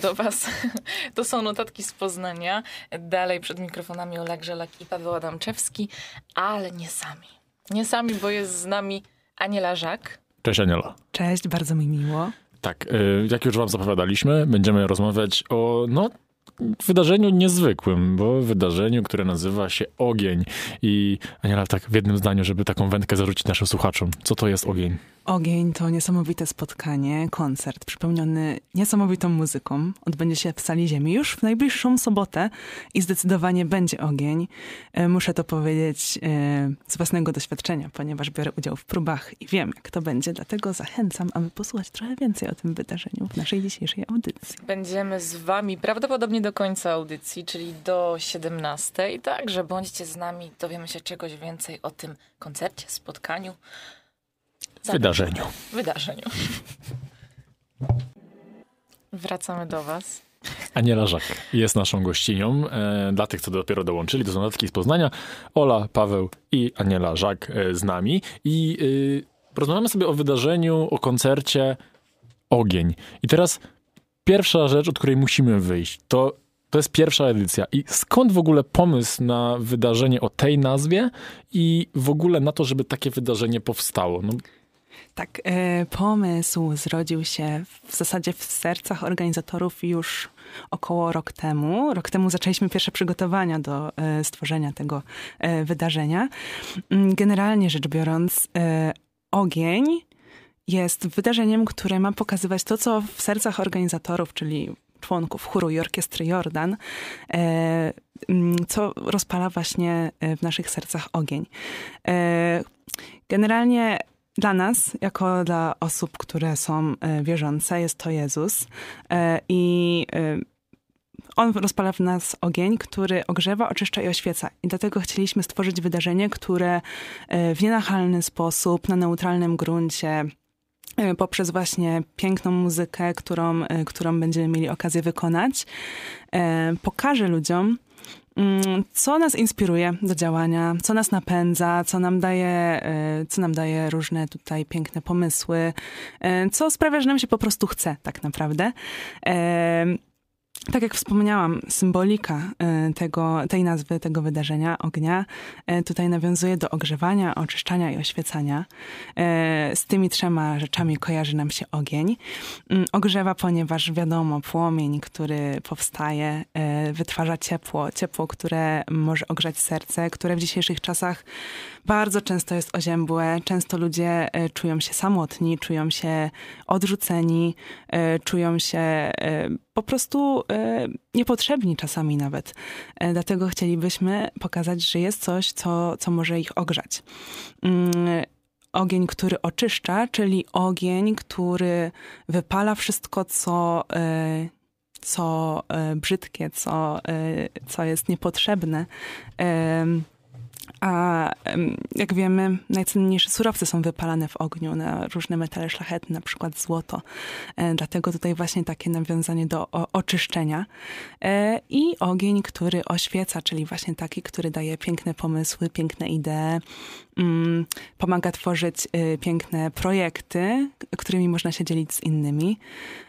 do Was. To są notatki z Poznania. Dalej przed mikrofonami Oleg Żelak i Paweł Adamczewski, ale nie sami. Nie sami, bo jest z nami Aniela Żak. Cześć Aniela. Cześć, bardzo mi miło. Tak, y, jak już wam zapowiadaliśmy, będziemy rozmawiać o no, wydarzeniu niezwykłym, bo wydarzeniu, które nazywa się Ogień. I Aniela, tak w jednym zdaniu, żeby taką wędkę zarzucić naszym słuchaczom. Co to jest Ogień? Ogień to niesamowite spotkanie, koncert przypełniony niesamowitą muzyką. Odbędzie się w Sali Ziemi już w najbliższą sobotę i zdecydowanie będzie ogień. E, muszę to powiedzieć e, z własnego doświadczenia, ponieważ biorę udział w próbach i wiem, jak to będzie. Dlatego zachęcam, aby posłuchać trochę więcej o tym wydarzeniu w naszej dzisiejszej audycji. Będziemy z wami prawdopodobnie do końca audycji, czyli do 17. Także bądźcie z nami, dowiemy się czegoś więcej o tym koncercie, spotkaniu. Wydarzeniu. Wydarzeniu. Wracamy do Was. Aniela Żak jest naszą gościnią. E, dla tych, co dopiero dołączyli, to są notatki z Poznania. Ola, Paweł i Aniela Żak e, z nami. I e, porozmawiamy sobie o wydarzeniu, o koncercie Ogień. I teraz pierwsza rzecz, od której musimy wyjść, to to jest pierwsza edycja. I skąd w ogóle pomysł na wydarzenie o tej nazwie i w ogóle na to, żeby takie wydarzenie powstało? No, Tak, e, pomysł zrodził się w zasadzie w sercach organizatorów już około rok temu. Rok temu zaczęliśmy pierwsze przygotowania do e, stworzenia tego e, wydarzenia. Mm, Generalnie rzecz biorąc, ogień jest wydarzeniem, które ma pokazywać to, co w sercach organizatorów, czyli członków chóru i orkiestry Jordan, mm, co rozpala właśnie w naszych sercach ogień. Generalnie dla nas, jako dla osób, które są e, wierzące, jest to Jezus. E, I e, on rozpala w nas ogień, który ogrzewa, oczyszcza i oświeca. I dlatego chcieliśmy stworzyć wydarzenie, które w nienachalny sposób, na neutralnym gruncie, poprzez właśnie piękną muzykę, którą, którą będziemy mieli okazję wykonać, pokaże ludziom, co nas inspiruje do działania, co nas napędza, co nam daje, e, co nam daje różne tutaj piękne pomysły, e, co sprawia, że nam się po prostu chce tak naprawdę. Tak jak wspomniałam, symbolika e, tego, tej nazwy, tego wydarzenia, ognia, e, tutaj nawiązuje do ogrzewania, oczyszczania i oświecania. E, Z tymi trzema rzeczami kojarzy nam się ogień. Mm, Ogrzewa, ponieważ wiadomo, płomień, który powstaje, wytwarza ciepło, ciepło, które może ogrzać serce, które w dzisiejszych czasach bardzo często jest oziębłe. Często ludzie e, czują się samotni, czują się odrzuceni, e, czują się e, po prostu niepotrzebni czasami nawet. Dlatego chcielibyśmy pokazać, że jest coś, co, co może ich ogrzać. Mm, Ogień, który oczyszcza, czyli ogień, który wypala wszystko, co, co brzydkie, co, co jest niepotrzebne. A jak wiemy, najcenniejsze surowce są wypalane w ogniu na różne metale szlachetne, na przykład złoto. E, Dlatego tutaj właśnie takie nawiązanie do oczyszczenia. E, I ogień, który oświeca, czyli właśnie taki, który daje piękne pomysły, piękne idee, pomaga tworzyć y, piękne projekty, którymi można się dzielić z innymi.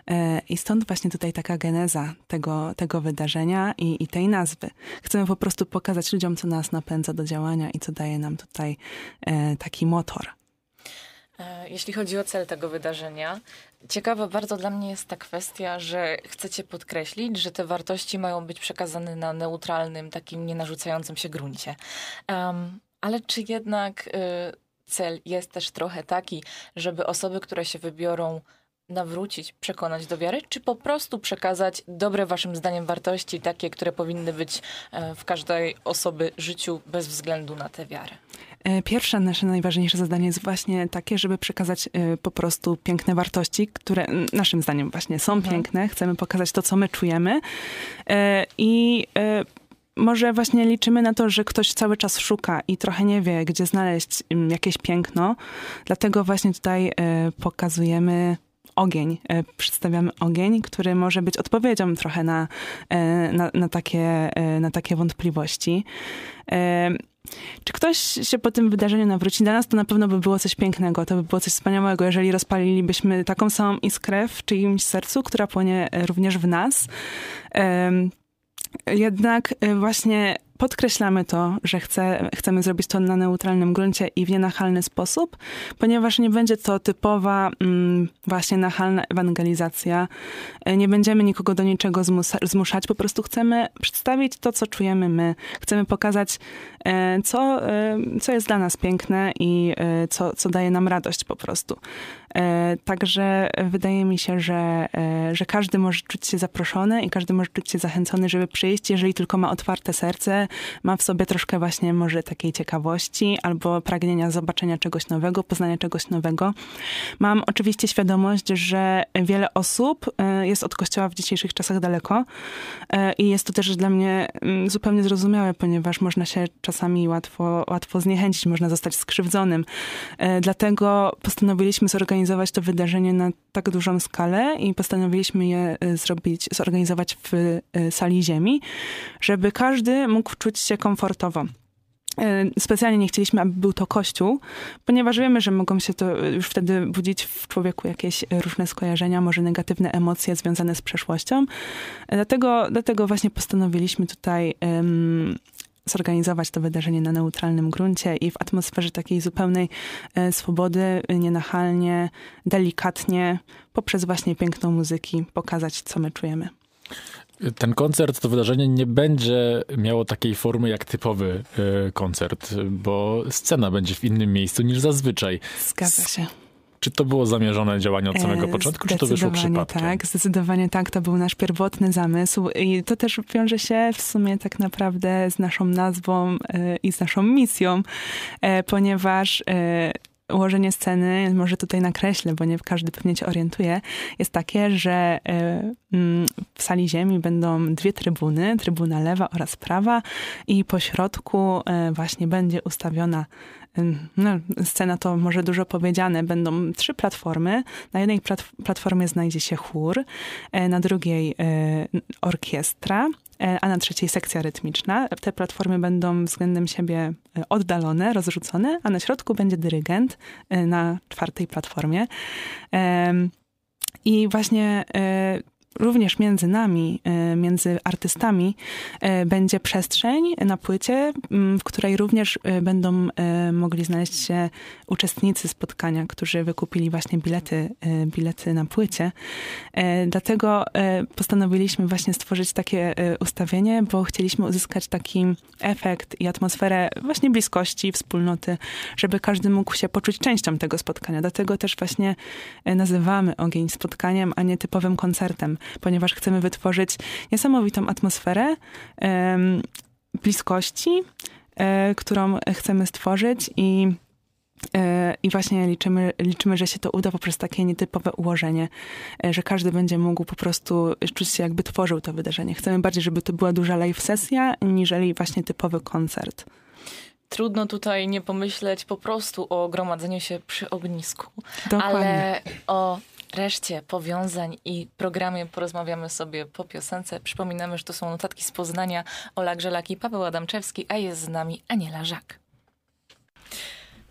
E, I stąd właśnie tutaj taka geneza tego, tego wydarzenia i, i tej nazwy. Chcemy po prostu pokazać ludziom, co nas napędza do działania i co daje nam tutaj e, taki motor. E, Jeśli chodzi o cel tego wydarzenia, ciekawa bardzo dla mnie jest ta kwestia, że chcecie podkreślić, że te wartości mają być przekazane na neutralnym, takim nienarzucającym się gruncie. Em, ale czy jednak y, cel jest też trochę taki, żeby osoby, które się wybiorą, nawrócić, przekonać do wiary, czy po prostu przekazać dobre waszym zdaniem wartości, takie, które powinny być e, w każdej osoby życiu bez względu na tę wiarę? E, Pierwsze nasze najważniejsze zadanie jest właśnie takie, żeby przekazać e, po prostu piękne wartości, które naszym zdaniem właśnie są Mhm. piękne. Chcemy pokazać to, co my czujemy. I może właśnie liczymy na to, że ktoś cały czas szuka i trochę nie wie, gdzie znaleźć mm, jakieś piękno. Dlatego właśnie tutaj e, pokazujemy ogień, e, przedstawiamy ogień, który może być odpowiedzią trochę na, e, na, na, takie, na takie wątpliwości. Czy ktoś się po tym wydarzeniu nawróci? Dla nas to na pewno by było coś pięknego, to by było coś wspaniałego, jeżeli rozpalilibyśmy taką samą iskrę w czyimś sercu, która płonie również w nas. Jednak y, właśnie podkreślamy to, że chce, chcemy zrobić to na neutralnym gruncie i w nienachalny sposób, ponieważ nie będzie to typowa mm, właśnie nachalna ewangelizacja. E, nie będziemy nikogo do niczego zmuszać, po prostu chcemy przedstawić to, co czujemy my. Chcemy pokazać, e, co, e, co jest dla nas piękne i co, co daje nam radość po prostu. Także wydaje mi się, że, że każdy może czuć się zaproszony i każdy może czuć się zachęcony, żeby przyjść, jeżeli tylko ma otwarte serce, ma w sobie troszkę właśnie może takiej ciekawości albo pragnienia zobaczenia czegoś nowego, poznania czegoś nowego. Mam oczywiście świadomość, że wiele osób e, jest od kościoła w dzisiejszych czasach daleko e, i jest to też dla mnie mm, zupełnie zrozumiałe, ponieważ można się czasami łatwo, łatwo zniechęcić, można zostać skrzywdzonym. E, dlatego postanowiliśmy zorganizować to wydarzenie na tak dużą skalę i postanowiliśmy je zrobić, zorganizować w sali ziemi, żeby każdy mógł czuć się komfortowo. E, specjalnie nie chcieliśmy, aby był to kościół, ponieważ wiemy, że mogą się to już wtedy budzić w człowieku jakieś różne skojarzenia, może negatywne emocje związane z przeszłością. E, dlatego, dlatego właśnie postanowiliśmy tutaj um, zorganizować to wydarzenie na neutralnym gruncie i w atmosferze takiej zupełnej e, swobody, nienachalnie, delikatnie, poprzez właśnie piękną muzyki pokazać, co my czujemy. Ten koncert, to wydarzenie nie będzie miało takiej formy jak typowy y, koncert, bo scena będzie w innym miejscu niż zazwyczaj. Zgadza się. Czy to było zamierzone działanie od samego e, początku, czy to wyszło przypadkiem? tak, zdecydowanie tak. To był nasz pierwotny zamysł i to też wiąże się w sumie tak naprawdę z naszą nazwą e, i z naszą misją, e, ponieważ ułożenie sceny, może tutaj nakreślę, bo nie każdy pewnie cię orientuje, jest takie, że e, mm, w sali ziemi będą dwie trybuny, trybuna lewa oraz prawa i po środku e, właśnie będzie ustawiona no, scena to może dużo powiedziane. Będą trzy platformy. Na jednej platformie znajdzie się chór, e, na drugiej orkiestra, a na trzeciej sekcja rytmiczna. Te platformy będą względem siebie e, oddalone, rozrzucone, a na środku będzie dyrygent e, na czwartej platformie. I właśnie również między nami, e, między artystami, e, będzie przestrzeń na płycie, w której również e, będą mogli znaleźć się uczestnicy spotkania, którzy wykupili właśnie bilety, bilety na płycie. Dlatego postanowiliśmy właśnie stworzyć takie ustawienie, bo chcieliśmy uzyskać taki efekt i atmosferę właśnie bliskości, wspólnoty, żeby każdy mógł się poczuć częścią tego spotkania. Dlatego też właśnie nazywamy ogień spotkaniem, a nie typowym koncertem ponieważ chcemy wytworzyć niesamowitą atmosferę bliskości, e, którą chcemy stworzyć i e, i właśnie liczymy, liczymy, że się to uda poprzez takie nietypowe ułożenie, e, że każdy będzie mógł po prostu czuć się jakby tworzył to wydarzenie. Chcemy bardziej, żeby to była duża live sesja, niżeli właśnie typowy koncert. Trudno tutaj nie pomyśleć po prostu o gromadzeniu się przy ognisku, Dokładnie. ale o reszcie powiązań i programie porozmawiamy sobie po piosence. Przypominamy, że to są notatki z Poznania Ola Grzelak i Paweł Adamczewski, a jest z nami Aniela Żak.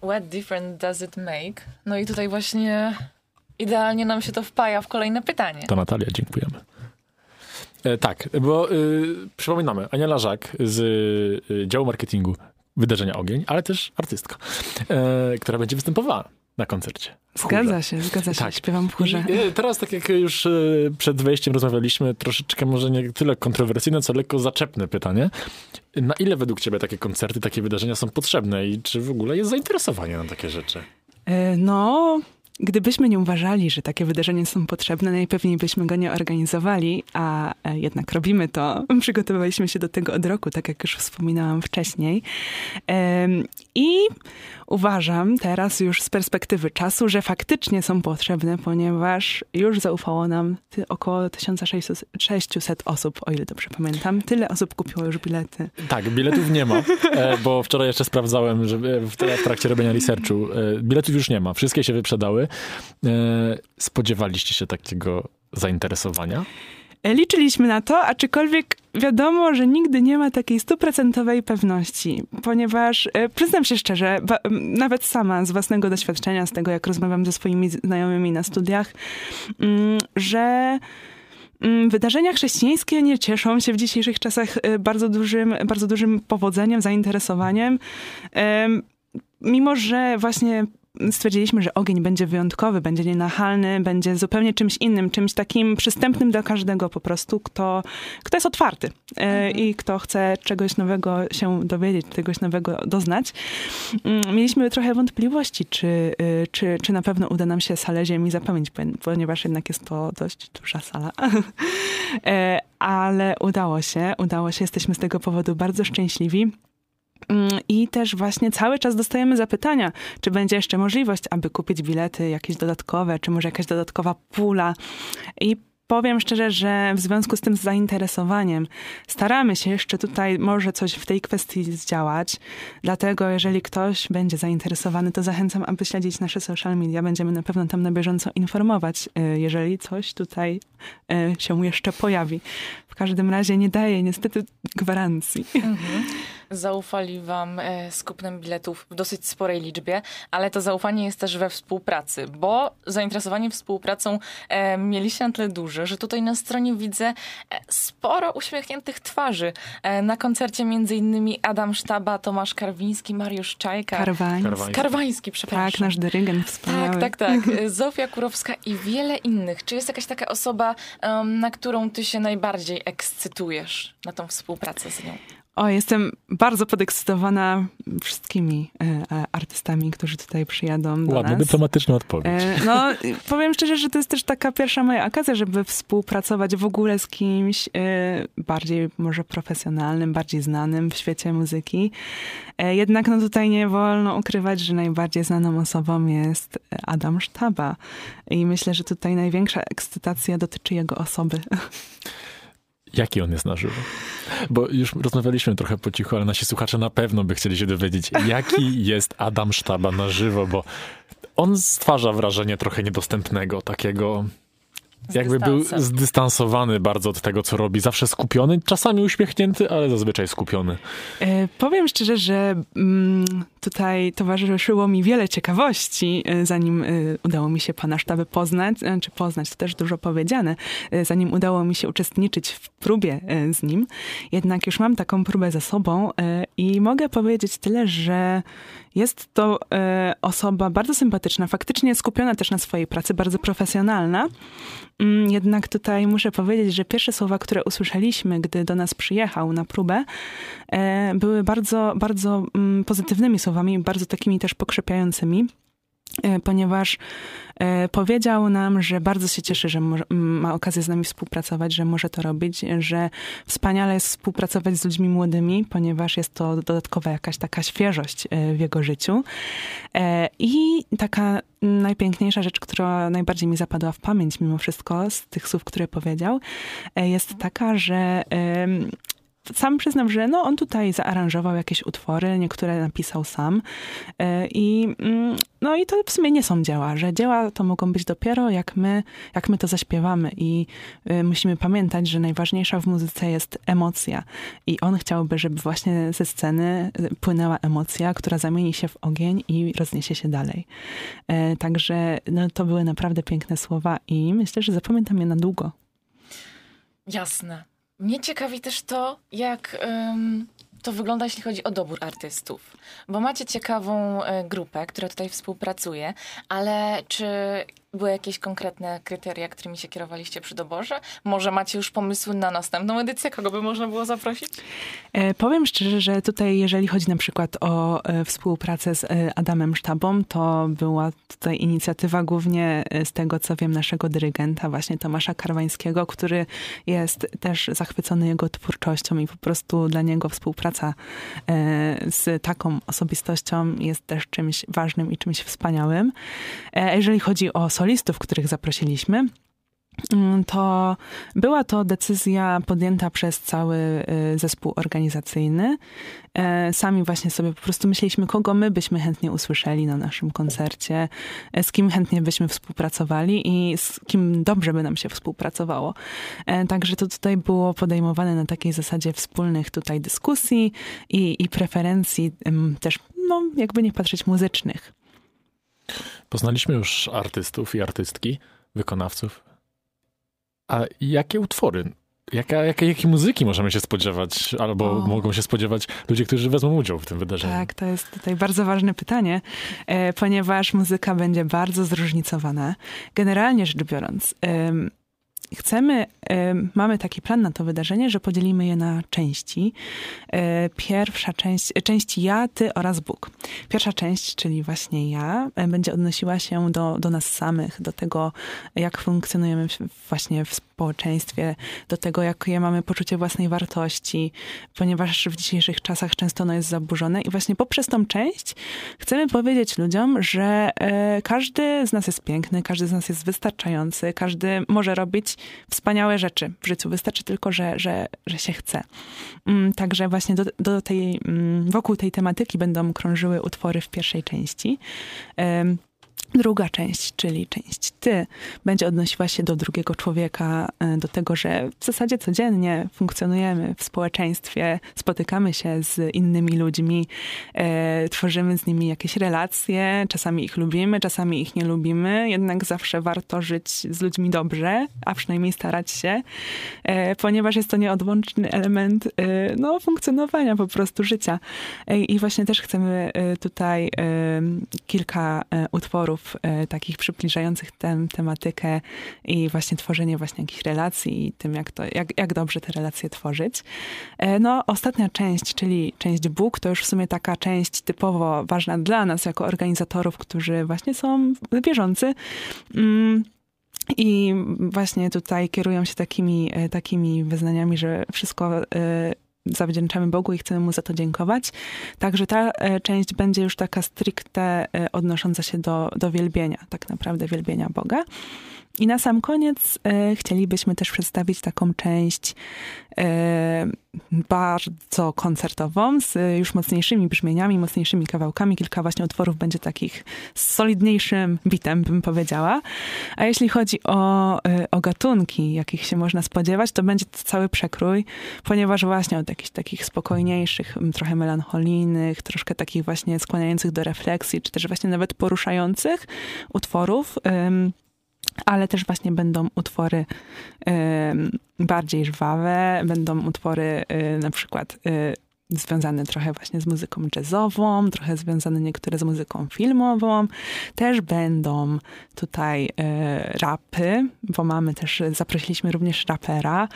What difference does it make? No i tutaj właśnie idealnie nam się to wpaja w kolejne pytanie. To Natalia, dziękujemy. E, tak, bo y, przypominamy, Aniela Żak z y, działu marketingu wydarzenia Ogień, ale też artystka, y, która będzie występowała na koncercie. Zgadza się, zgadza się. Tak. Śpiewam w chórze. I e, teraz, tak jak już e, przed wejściem rozmawialiśmy, troszeczkę może nie tyle kontrowersyjne, co lekko zaczepne pytanie. Na ile według ciebie takie koncerty, takie wydarzenia są potrzebne i czy w ogóle jest zainteresowanie na takie rzeczy? E, no, Gdybyśmy nie uważali, że takie wydarzenia są potrzebne, najpewniej byśmy go nie organizowali, a jednak robimy to. Przygotowaliśmy się do tego od roku, tak jak już wspominałam wcześniej. I uważam teraz już z perspektywy czasu, że faktycznie są potrzebne, ponieważ już zaufało nam około 1600 osób, o ile dobrze pamiętam. Tyle osób kupiło już bilety. Tak, biletów nie ma, e, bo wczoraj jeszcze sprawdzałem, że w trakcie robienia researchu e, biletów już nie ma. Wszystkie się wyprzedały. E, spodziewaliście się takiego zainteresowania? Liczyliśmy na to, aczkolwiek wiadomo, że nigdy nie ma takiej stuprocentowej pewności, ponieważ e, przyznam się szczerze, nawet sama z własnego doświadczenia, z tego jak rozmawiam ze swoimi znajomymi na studiach, mm, że mm, Wydarzenia chrześcijańskie nie cieszą się w dzisiejszych czasach e, bardzo dużym, bardzo dużym powodzeniem, zainteresowaniem. Mimo, że właśnie stwierdziliśmy, że ogień będzie wyjątkowy, będzie nienachalny, będzie zupełnie czymś innym, czymś takim przystępnym dla każdego po prostu, kto, kto jest otwarty e, mhm. i kto chce czegoś nowego się dowiedzieć, czegoś nowego doznać. Mm, mieliśmy trochę wątpliwości, czy, y, czy, czy na pewno uda nam się salę ziemi zapełnić, ponieważ jednak jest to dość duża sala. E, ale udało się, udało się, jesteśmy z tego powodu bardzo szczęśliwi. Mm, I też właśnie cały czas dostajemy zapytania, czy będzie jeszcze możliwość, aby kupić bilety jakieś dodatkowe, czy może jakaś dodatkowa pula. I powiem szczerze, że w związku z tym zainteresowaniem staramy się jeszcze tutaj może coś w tej kwestii zdziałać. Dlatego jeżeli ktoś będzie zainteresowany, to zachęcam, aby śledzić nasze social media. Będziemy na pewno tam na bieżąco informować, y, jeżeli coś tutaj y, się jeszcze pojawi. W każdym razie nie daję niestety gwarancji. Mhm zaufali wam e, z kupnem biletów w dosyć sporej liczbie, ale to zaufanie jest też we współpracy, bo zainteresowanie współpracą e, mieliście na tyle duże, że tutaj na stronie widzę e, sporo uśmiechniętych twarzy. Na koncercie między innymi Adam Sztaba, Tomasz Karwiński, Mariusz Czajka. Karwański. Karwański, Karwański przepraszam. Tak, nasz dyrygent wspaniały. Tak, tak, tak. Zofia Kurowska i wiele innych. Czy jest jakaś taka osoba, na którą ty się najbardziej ekscytujesz na tą współpracę z nią? O, jestem bardzo podekscytowana wszystkimi e, e, artystami, którzy tutaj przyjadą do Ładna, dyplomatyczna odpowiedź. E, no, powiem szczerze, że to jest też taka pierwsza moja okazja, żeby współpracować w ogóle z kimś e, bardziej może profesjonalnym, bardziej znanym w świecie muzyki. E, jednak no tutaj nie wolno ukrywać, że najbardziej znaną osobą jest Adam Sztaba. I myślę, że tutaj największa ekscytacja dotyczy jego osoby. Jaki on jest na żywo? Bo już rozmawialiśmy trochę po cichu, ale nasi słuchacze na pewno by chcieli się dowiedzieć, jaki jest Adam Sztaba na żywo, bo on stwarza wrażenie trochę niedostępnego, takiego jakby był zdystansowany bardzo od tego, co robi. Zawsze skupiony, czasami uśmiechnięty, ale zazwyczaj skupiony. E, powiem szczerze, że mm, tutaj towarzyszyło mi wiele ciekawości, e, zanim e, udało mi się pana sztabę poznać, e, czy poznać, to też dużo powiedziane, zanim udało mi się uczestniczyć w próbie z nim. Jednak już mam taką próbę za sobą i mogę powiedzieć tyle, że jest to osoba bardzo sympatyczna, faktycznie skupiona też na swojej pracy, bardzo profesjonalna. Mm, jednak tutaj muszę powiedzieć, że pierwsze słowa, które usłyszeliśmy, gdy do nas przyjechał na próbę, e, były bardzo, bardzo mm, pozytywnymi słowami, bardzo takimi też pokrzepiającymi. E, ponieważ e, powiedział nam, że bardzo się cieszy, że ma okazję z nami współpracować, że może to robić, że wspaniale jest współpracować z ludźmi młodymi, ponieważ jest to dodatkowa jakaś taka świeżość e, w jego życiu. I taka najpiękniejsza rzecz, która najbardziej mi zapadła w pamięć mimo wszystko z tych słów, które powiedział, jest taka, że sam przyznam, że no, on tutaj zaaranżował jakieś utwory, niektóre napisał sam. E, I, mm, no i to w sumie nie są dzieła, że dzieła to mogą być dopiero jak my, jak my to zaśpiewamy. I e, musimy pamiętać, że najważniejsza w muzyce jest emocja. I on chciałby, żeby właśnie ze sceny e, płynęła emocja, która zamieni się w ogień i rozniesie się dalej. Także no, to były naprawdę piękne słowa i myślę, że zapamiętam je na długo. Jasne. Mnie ciekawi też to, jak to wygląda, jeśli chodzi o dobór artystów. Bo macie ciekawą e, grupę, która tutaj współpracuje, ale czy były jakieś konkretne kryteria, którymi się kierowaliście przy doborze? Może macie już pomysły na następną edycję? Kogo by można było zaprosić? E, powiem szczerze, że tutaj, jeżeli chodzi na przykład o e, współpracę z e, Adamem Sztabą, to była tutaj inicjatywa głównie e, z tego, co wiem, naszego dyrygenta, właśnie Tomasza Karwańskiego, który jest też zachwycony jego twórczością i po prostu dla niego współpraca e, z taką osobistością jest też czymś ważnym i czymś wspaniałym. E, jeżeli chodzi o solistów, których zaprosiliśmy, mm, to była to decyzja podjęta przez cały y, zespół organizacyjny. E, sami właśnie sobie po prostu myśleliśmy, kogo my byśmy chętnie usłyszeli na naszym koncercie, e, z kim chętnie byśmy współpracowali i z kim dobrze by nam się współpracowało. E, także to tutaj było podejmowane na takiej zasadzie wspólnych tutaj dyskusji i, i preferencji też, no jakby nie patrzeć, muzycznych. Poznaliśmy już artystów i artystki, wykonawców. A jakie utwory Jaka, jakiej, jakiej muzyki możemy się spodziewać, albo o. mogą się spodziewać ludzie, którzy wezmą udział w tym wydarzeniu? Tak, to jest tutaj bardzo ważne pytanie, e, ponieważ muzyka będzie bardzo zróżnicowana. Generalnie rzecz biorąc, chcemy, mamy taki plan na to wydarzenie, że podzielimy je na części. E, pierwsza część, część ja, ty oraz Bóg. Pierwsza część, czyli właśnie ja, e, będzie odnosiła się do, do nas samych, do tego, jak funkcjonujemy właśnie w społeczeństwie, do tego, jakie mamy poczucie własnej wartości, ponieważ w dzisiejszych czasach często ono jest zaburzone i właśnie poprzez tą część chcemy powiedzieć ludziom, że e, każdy z nas jest piękny, każdy z nas jest wystarczający, każdy może robić wspaniałe rzeczy w życiu. Wystarczy tylko, że, że, że się chce. Mm, także właśnie do, do tej, mm, wokół tej tematyki będą krążyły utwory w pierwszej części. Druga część, czyli część ty, będzie odnosiła się do drugiego człowieka, e, do tego, że w zasadzie codziennie funkcjonujemy w społeczeństwie, spotykamy się z innymi ludźmi, e, tworzymy z nimi jakieś relacje, czasami ich lubimy, czasami ich nie lubimy, jednak zawsze warto żyć z ludźmi dobrze, a przynajmniej starać się, e, ponieważ jest to nieodłączny element e, no, funkcjonowania po prostu życia. E, I właśnie też chcemy e, tutaj kilka utworów e, takich przybliżających tę tematykę i właśnie tworzenie właśnie jakichś relacji i tym, jak, to, jak, jak dobrze te relacje tworzyć. E, no, ostatnia część, czyli część Bóg, to już w sumie taka część typowo ważna dla nas, jako organizatorów, którzy właśnie są wierzący. Mm. I właśnie tutaj kierują się takimi, e, takimi wyznaniami, że wszystko zawdzięczamy Bogu i chcemy Mu za to dziękować. Także ta e, część będzie już taka stricte e, odnosząca się do, do wielbienia, tak naprawdę wielbienia Boga. I na sam koniec e, chcielibyśmy też przedstawić taką część e, bardzo koncertową, z już mocniejszymi brzmieniami, mocniejszymi kawałkami. Kilka właśnie utworów będzie takich z solidniejszym bitem, bym powiedziała. A jeśli chodzi o, e, o gatunki, jakich się można spodziewać, to będzie to cały przekrój, ponieważ właśnie od jakichś takich spokojniejszych, trochę melancholijnych, troszkę takich właśnie skłaniających do refleksji, czy też właśnie nawet poruszających utworów, ale też właśnie będą utwory y, bardziej żwawe, będą utwory y, na przykład y, związane trochę właśnie z muzyką jazzową, trochę związane niektóre z muzyką filmową. Też będą tutaj e, rapy, bo mamy też, zaprosiliśmy również rapera.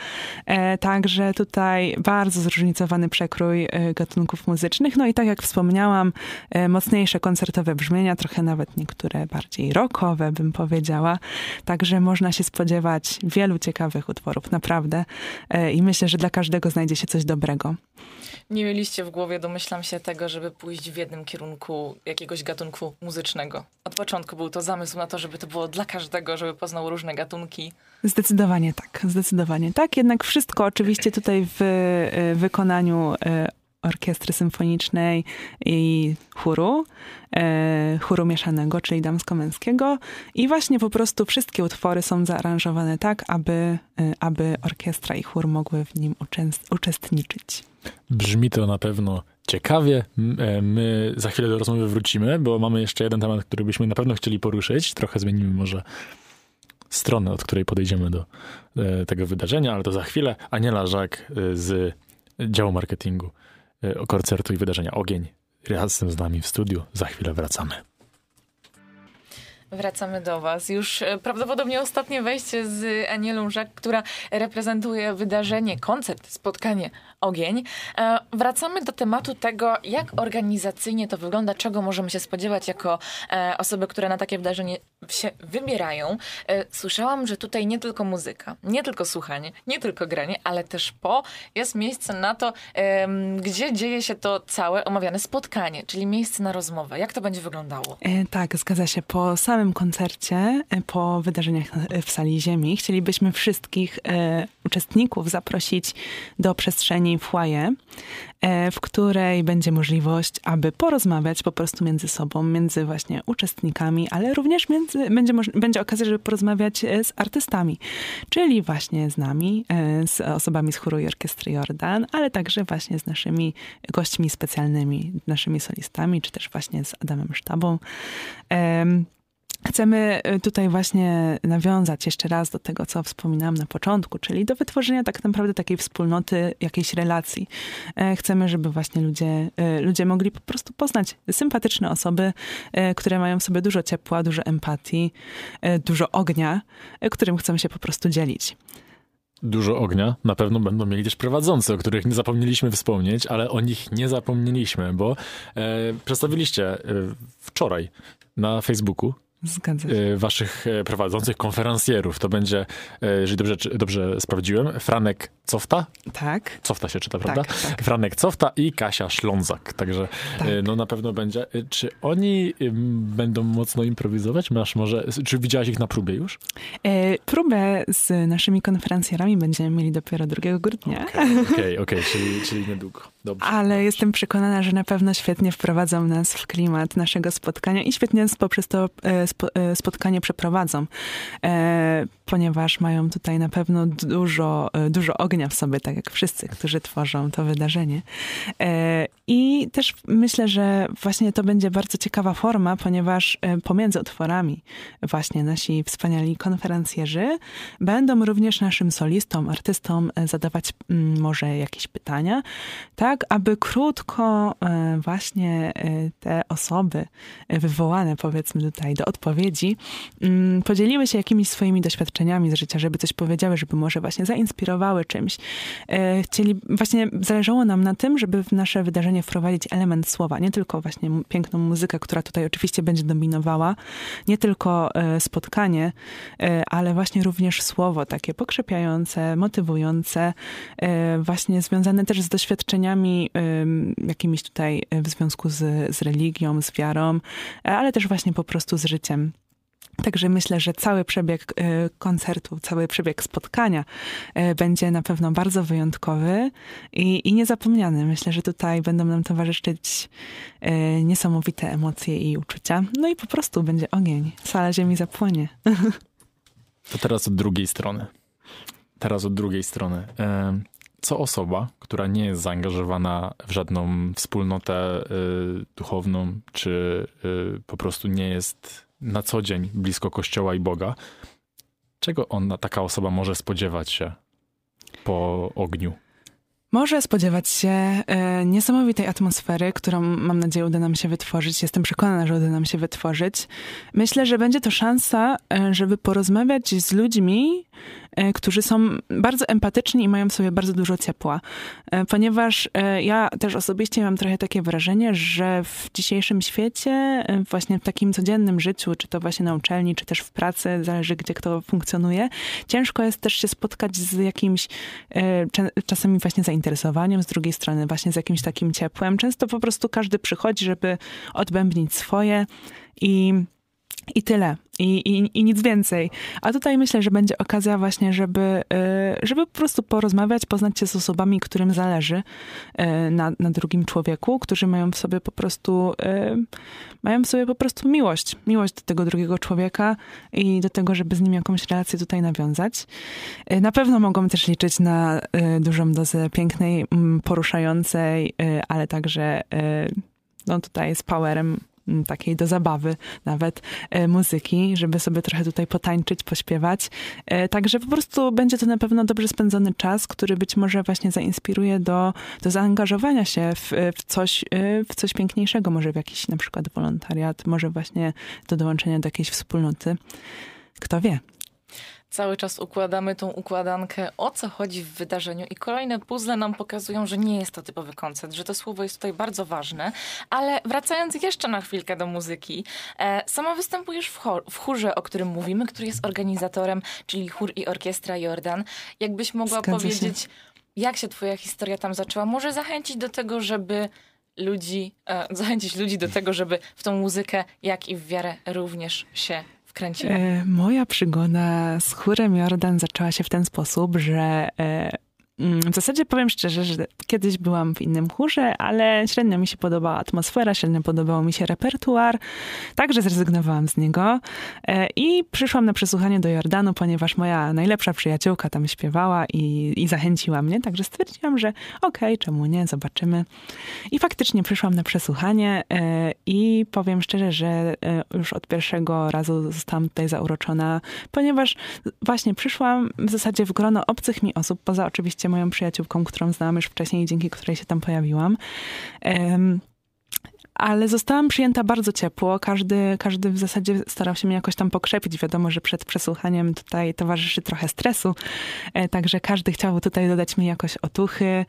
E, także tutaj bardzo zróżnicowany przekrój e, gatunków muzycznych. No i tak jak wspomniałam, e, mocniejsze koncertowe brzmienia, trochę nawet niektóre bardziej rockowe, bym powiedziała. Także można się spodziewać wielu ciekawych utworów, naprawdę. E, I myślę, że dla każdego znajdzie się coś dobrego. Nie mieliście w głowie, domyślam się, tego, żeby pójść w jednym kierunku jakiegoś gatunku muzycznego. Od początku był to zamysł na to, żeby to było dla każdego, żeby poznał różne gatunki. Zdecydowanie tak, zdecydowanie tak. Jednak wszystko oczywiście tutaj w e, wykonaniu e, orkiestry symfonicznej i chóru, e, chóru mieszanego, czyli damsko-męskiego. I właśnie po prostu wszystkie utwory są zaaranżowane tak, aby, e, aby orkiestra i chór mogły w nim uczestniczyć. Brzmi to na pewno ciekawie. E, my za chwilę do rozmowy wrócimy, bo mamy jeszcze jeden temat, który byśmy na pewno chcieli poruszyć. Trochę zmienimy może stronę, od której podejdziemy do tego wydarzenia, ale to za chwilę. Aniela Żak z działu marketingu koncertu i wydarzenia Ogień. Razem z nami w studiu. Za chwilę wracamy. Wracamy do Was. Już e, prawdopodobnie ostatnie wejście z Anielą Żak, która reprezentuje wydarzenie, koncert, spotkanie Ogień. E, wracamy do tematu tego, jak organizacyjnie to wygląda, czego możemy się spodziewać jako e, osoby, które na takie wydarzenie się wybierają. E, słyszałam, że tutaj nie tylko muzyka, nie tylko słuchanie, nie tylko granie, ale też po jest miejsce na to, gdzie dzieje się to całe omawiane spotkanie, czyli miejsce na rozmowę. Jak to będzie wyglądało? E, tak, zgadza się. Po samym koncercie, e, po wydarzeniach w sali Ziemi, chcielibyśmy wszystkich uczestników zaprosić do przestrzeni foyer, w której będzie możliwość, aby porozmawiać po prostu między sobą, między właśnie uczestnikami, ale również między, będzie, będzie okazja, żeby porozmawiać e, z artystami, czyli właśnie z nami, e, z osobami z chóru orkiestry Jordan, ale także właśnie z naszymi gośćmi specjalnymi, naszymi solistami, czy też właśnie z Adamem Sztabą. Chcemy y, tutaj właśnie nawiązać jeszcze raz do tego, co wspominałam na początku, czyli do wytworzenia tak naprawdę takiej wspólnoty, jakiejś relacji. E, chcemy, żeby właśnie ludzie, y, ludzie mogli po prostu poznać sympatyczne osoby, e, które mają w sobie dużo ciepła, dużo empatii, e, dużo ognia, którym chcemy się po prostu dzielić dużo ognia. Na pewno będą mieli też prowadzący, o których nie zapomnieliśmy wspomnieć, ale o nich nie zapomnieliśmy, bo e, przedstawiliście e, wczoraj na Facebooku Zgadza się. Y, waszych e, prowadzących konferencjerów. To będzie, e, jeżeli dobrze, dobrze sprawdziłem, Franek Cofta? Tak. Cofta się czyta, prawda? Tak, tak. Franek Cofta i Kasia Ślązak. Także e, tak. no na pewno będzie. Czy oni będą mocno improwizować? Masz może, czy widziałaś ich na próbie już? E, próbę z naszymi konferencjerami będziemy mieli dopiero 2 grudnia. Okej, okay, okay, okay, czyli, czyli niedługo. Dobrze, Ale dobrze. jestem przekonana, że na pewno świetnie wprowadzą nas w klimat naszego spotkania i świetnie poprzez to E, spotkanie przeprowadzą, e, ponieważ mają tutaj na pewno dużo, e, dużo ognia w sobie, tak jak wszyscy, którzy tworzą to wydarzenie. I też myślę, że właśnie to będzie bardzo ciekawa forma, ponieważ pomiędzy utworami właśnie nasi wspaniali konferencjerzy będą również naszym solistom, artystom zadawać mm, może jakieś pytania, tak aby krótko właśnie te osoby wywołane powiedzmy tutaj do odpowiedzi odpowiedzi, mm, podzieliły się jakimiś swoimi doświadczeniami z życia, żeby coś powiedziały, żeby może właśnie zainspirowały czymś. E, chcieli, właśnie zależało nam na tym, żeby w nasze wydarzenie wprowadzić element słowa, nie tylko właśnie piękną muzykę, która tutaj oczywiście będzie dominowała, nie tylko e, spotkanie, e, ale właśnie również słowo takie pokrzepiające, motywujące, właśnie związane też z doświadczeniami jakimiś tutaj w związku z, z religią, z wiarą, ale też właśnie po prostu z życiem. Także myślę, że cały przebieg e, koncertu, cały przebieg spotkania e, będzie na pewno bardzo wyjątkowy i, i niezapomniany. Myślę, że tutaj będą nam towarzyszyć e, niesamowite emocje i uczucia. No i po prostu będzie ogień. Sala ziemi zapłonie. To teraz od drugiej strony. Teraz od drugiej strony. Co osoba, która nie jest zaangażowana w żadną wspólnotę duchowną, czy po prostu nie jest na co dzień blisko Kościoła i Boga, czego ona, taka osoba może spodziewać się po ogniu? Może spodziewać się e, niesamowitej atmosfery, którą mam nadzieję uda nam się wytworzyć. Jestem przekonana, że uda nam się wytworzyć. Myślę, że będzie to szansa, e, żeby porozmawiać z ludźmi, którzy są bardzo empatyczni i mają w sobie bardzo dużo ciepła. E, ponieważ e, ja też osobiście mam trochę takie wrażenie, że w dzisiejszym świecie, właśnie w takim codziennym życiu, czy to właśnie na uczelni, czy też w pracy, zależy gdzie kto funkcjonuje, ciężko jest też się spotkać z jakimś czasami właśnie zainteresowaniem, z drugiej strony właśnie z jakimś takim ciepłem. Często po prostu każdy przychodzi, żeby odbębnić swoje i i tyle. I, i, I nic więcej. A tutaj myślę, że będzie okazja właśnie, żeby, y, żeby po prostu porozmawiać, poznać się z osobami, którym zależy y, na, na drugim człowieku, którzy mają w sobie po prostu, y, mają w sobie po prostu miłość. Miłość do tego drugiego człowieka i do tego, żeby z nim jakąś relację tutaj nawiązać. Na pewno mogą też liczyć na dużą dozę pięknej, poruszającej, ale także no tutaj z powerem takiej do zabawy nawet e, muzyki, żeby sobie trochę tutaj potańczyć, pośpiewać. E, także po prostu będzie to na pewno dobrze spędzony czas, który być może właśnie zainspiruje do, do zaangażowania się w, w, coś, e, w coś piękniejszego, może w jakiś na przykład wolontariat, może właśnie do dołączenia do jakiejś wspólnoty. Kto wie? Cały czas układamy tą układankę, o co chodzi w wydarzeniu i kolejne puzzle nam pokazują, że nie jest to typowy koncert, że to słowo jest tutaj bardzo ważne. Ale wracając jeszcze na chwilkę do muzyki, e, sama występujesz w, chor, w chórze, o którym mówimy, który jest organizatorem, czyli chór i orkiestra Jordan. Jakbyś mogła Zgadza się. powiedzieć, jak się twoja historia tam zaczęła? Może zachęcić do tego, żeby ludzi, e, zachęcić ludzi do tego, żeby w tą muzykę, jak i w wiarę również się E, moja przygoda z chórem Jordan zaczęła się w ten sposób, że e, w zasadzie powiem szczerze, że kiedyś byłam w innym chórze, ale średnio mi się podobała atmosfera, średnio podobał mi się repertuar, także zrezygnowałam z niego e, i przyszłam na przesłuchanie do Jordanu, ponieważ moja najlepsza przyjaciółka tam śpiewała i, i zachęciła mnie, także stwierdziłam, że okej, czemu nie, zobaczymy. I faktycznie przyszłam na przesłuchanie e, i powiem szczerze, że e, już od pierwszego razu zostałam tutaj zauroczona, ponieważ właśnie przyszłam w zasadzie w grono obcych mi osób, poza oczywiście moją przyjaciółką, którą znałam już wcześniej i dzięki której się tam pojawiłam. Em, ale zostałam przyjęta bardzo ciepło. Każdy, każdy w zasadzie starał się mnie jakoś tam pokrzepić. Wiadomo, że przed przesłuchaniem tutaj towarzyszy trochę stresu, e, także każdy chciał tutaj dodać mi jakoś otuchy.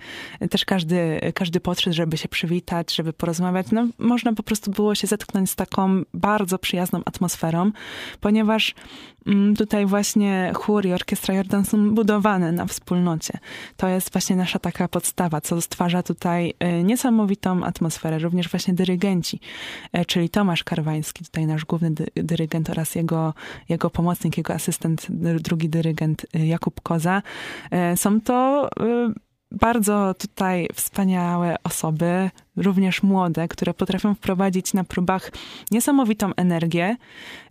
Też każdy, każdy podszedł, żeby się przywitać, żeby porozmawiać. No, można po prostu było się zetknąć z taką bardzo przyjazną atmosferą, ponieważ tutaj właśnie chór i orkiestra Jordan są budowane na wspólnocie. To jest właśnie nasza taka podstawa, co stwarza tutaj e, niesamowitą atmosferę. Również właśnie dyrygenci, e, czyli Tomasz Karwański, tutaj nasz główny dy- dyrygent oraz jego, jego pomocnik, jego asystent, drugi dyrygent e, Jakub Koza. Są to bardzo tutaj wspaniałe osoby, również młode, które potrafią wprowadzić na próbach niesamowitą energię,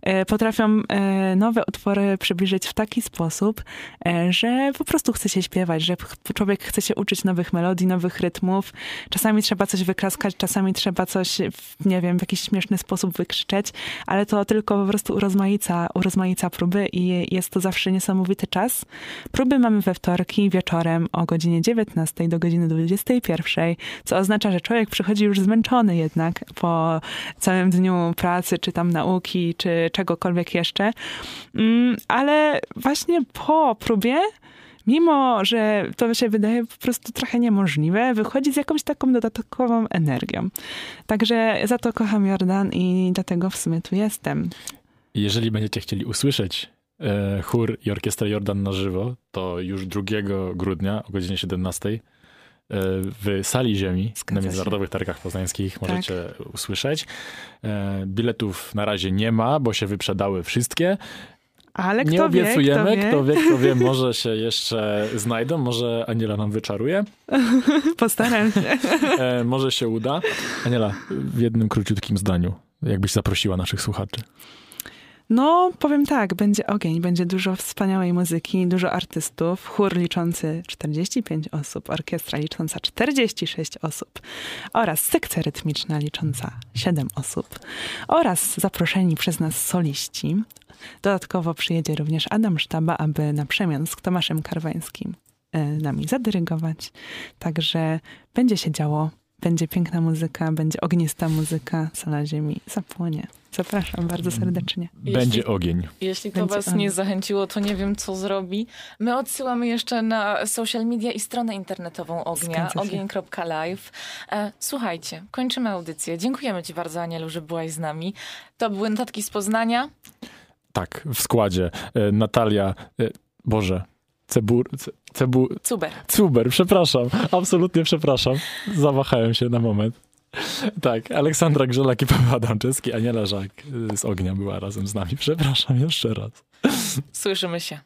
e, potrafią e, nowe utwory przybliżyć w taki sposób, e, że po prostu chce się śpiewać, że człowiek chce się uczyć nowych melodii, nowych rytmów. Czasami trzeba coś wyklaskać, czasami trzeba coś, nie wiem, w jakiś śmieszny sposób wykrzyczeć, ale to tylko po prostu urozmaica, urozmaica próby i jest to zawsze niesamowity czas. Próby mamy we wtorki wieczorem o godzinie 19 do godziny 21, co oznacza, że człowiek przychodzi już zmęczony jednak po całym dniu pracy, czy tam nauki, czy czegokolwiek jeszcze. Mm, Ale właśnie po próbie mimo że to się wydaje po prostu trochę niemożliwe, wychodzi z jakąś taką dodatkową energią. Także za to kocham Jordan i dlatego w sumie tu jestem. Jeżeli będziecie chcieli usłyszeć e, chór i orkiestrę Jordan na żywo, to już 2 grudnia o godzinie 17 e, w Sali Ziemi Zgadza na się. Międzynarodowych Targach Poznańskich Tak. możecie usłyszeć. E, biletów na razie nie ma, bo się wyprzedały wszystkie. Ale kto nie wie, obiecujemy, kto wie, kto wie, kto wie, może się jeszcze znajdą, może Aniela nam wyczaruje, postaram się. e, może się uda. Aniela, w jednym króciutkim zdaniu, jakbyś zaprosiła naszych słuchaczy. No, powiem tak, będzie ogień, będzie dużo wspaniałej muzyki, dużo artystów, chór liczący 45 osób, orkiestra licząca 46 osób oraz sekcja rytmiczna licząca 7 osób oraz zaproszeni przez nas soliści. Dodatkowo przyjedzie również Adam Sztaba, aby na przemian z Tomaszem Karwańskim e, nami zadyrygować. Także będzie się działo, będzie piękna muzyka, będzie ognista muzyka, sala ziemi zapłonie. Zapraszam bardzo serdecznie. Będzie Jeśli- ogień. Jeśli to Będzie was on. nie zachęciło, to nie wiem, co zrobi. My odsyłamy jeszcze na social media i stronę internetową Ognia, ogień.live. E, słuchajcie, kończymy audycję. Dziękujemy ci bardzo, Anielu, że byłaś z nami. To były notatki z Poznania. Tak, w składzie. E, Natalia, e, Boże, Cebur, ce, cebu, Super. Cuber, przepraszam, absolutnie przepraszam. Zawahałem się na moment. Tak, Aleksandra Grzelak i Paweł Adamczewski, Aniela Żak y, z Ognia była razem z nami. Przepraszam jeszcze raz. Słyszymy się.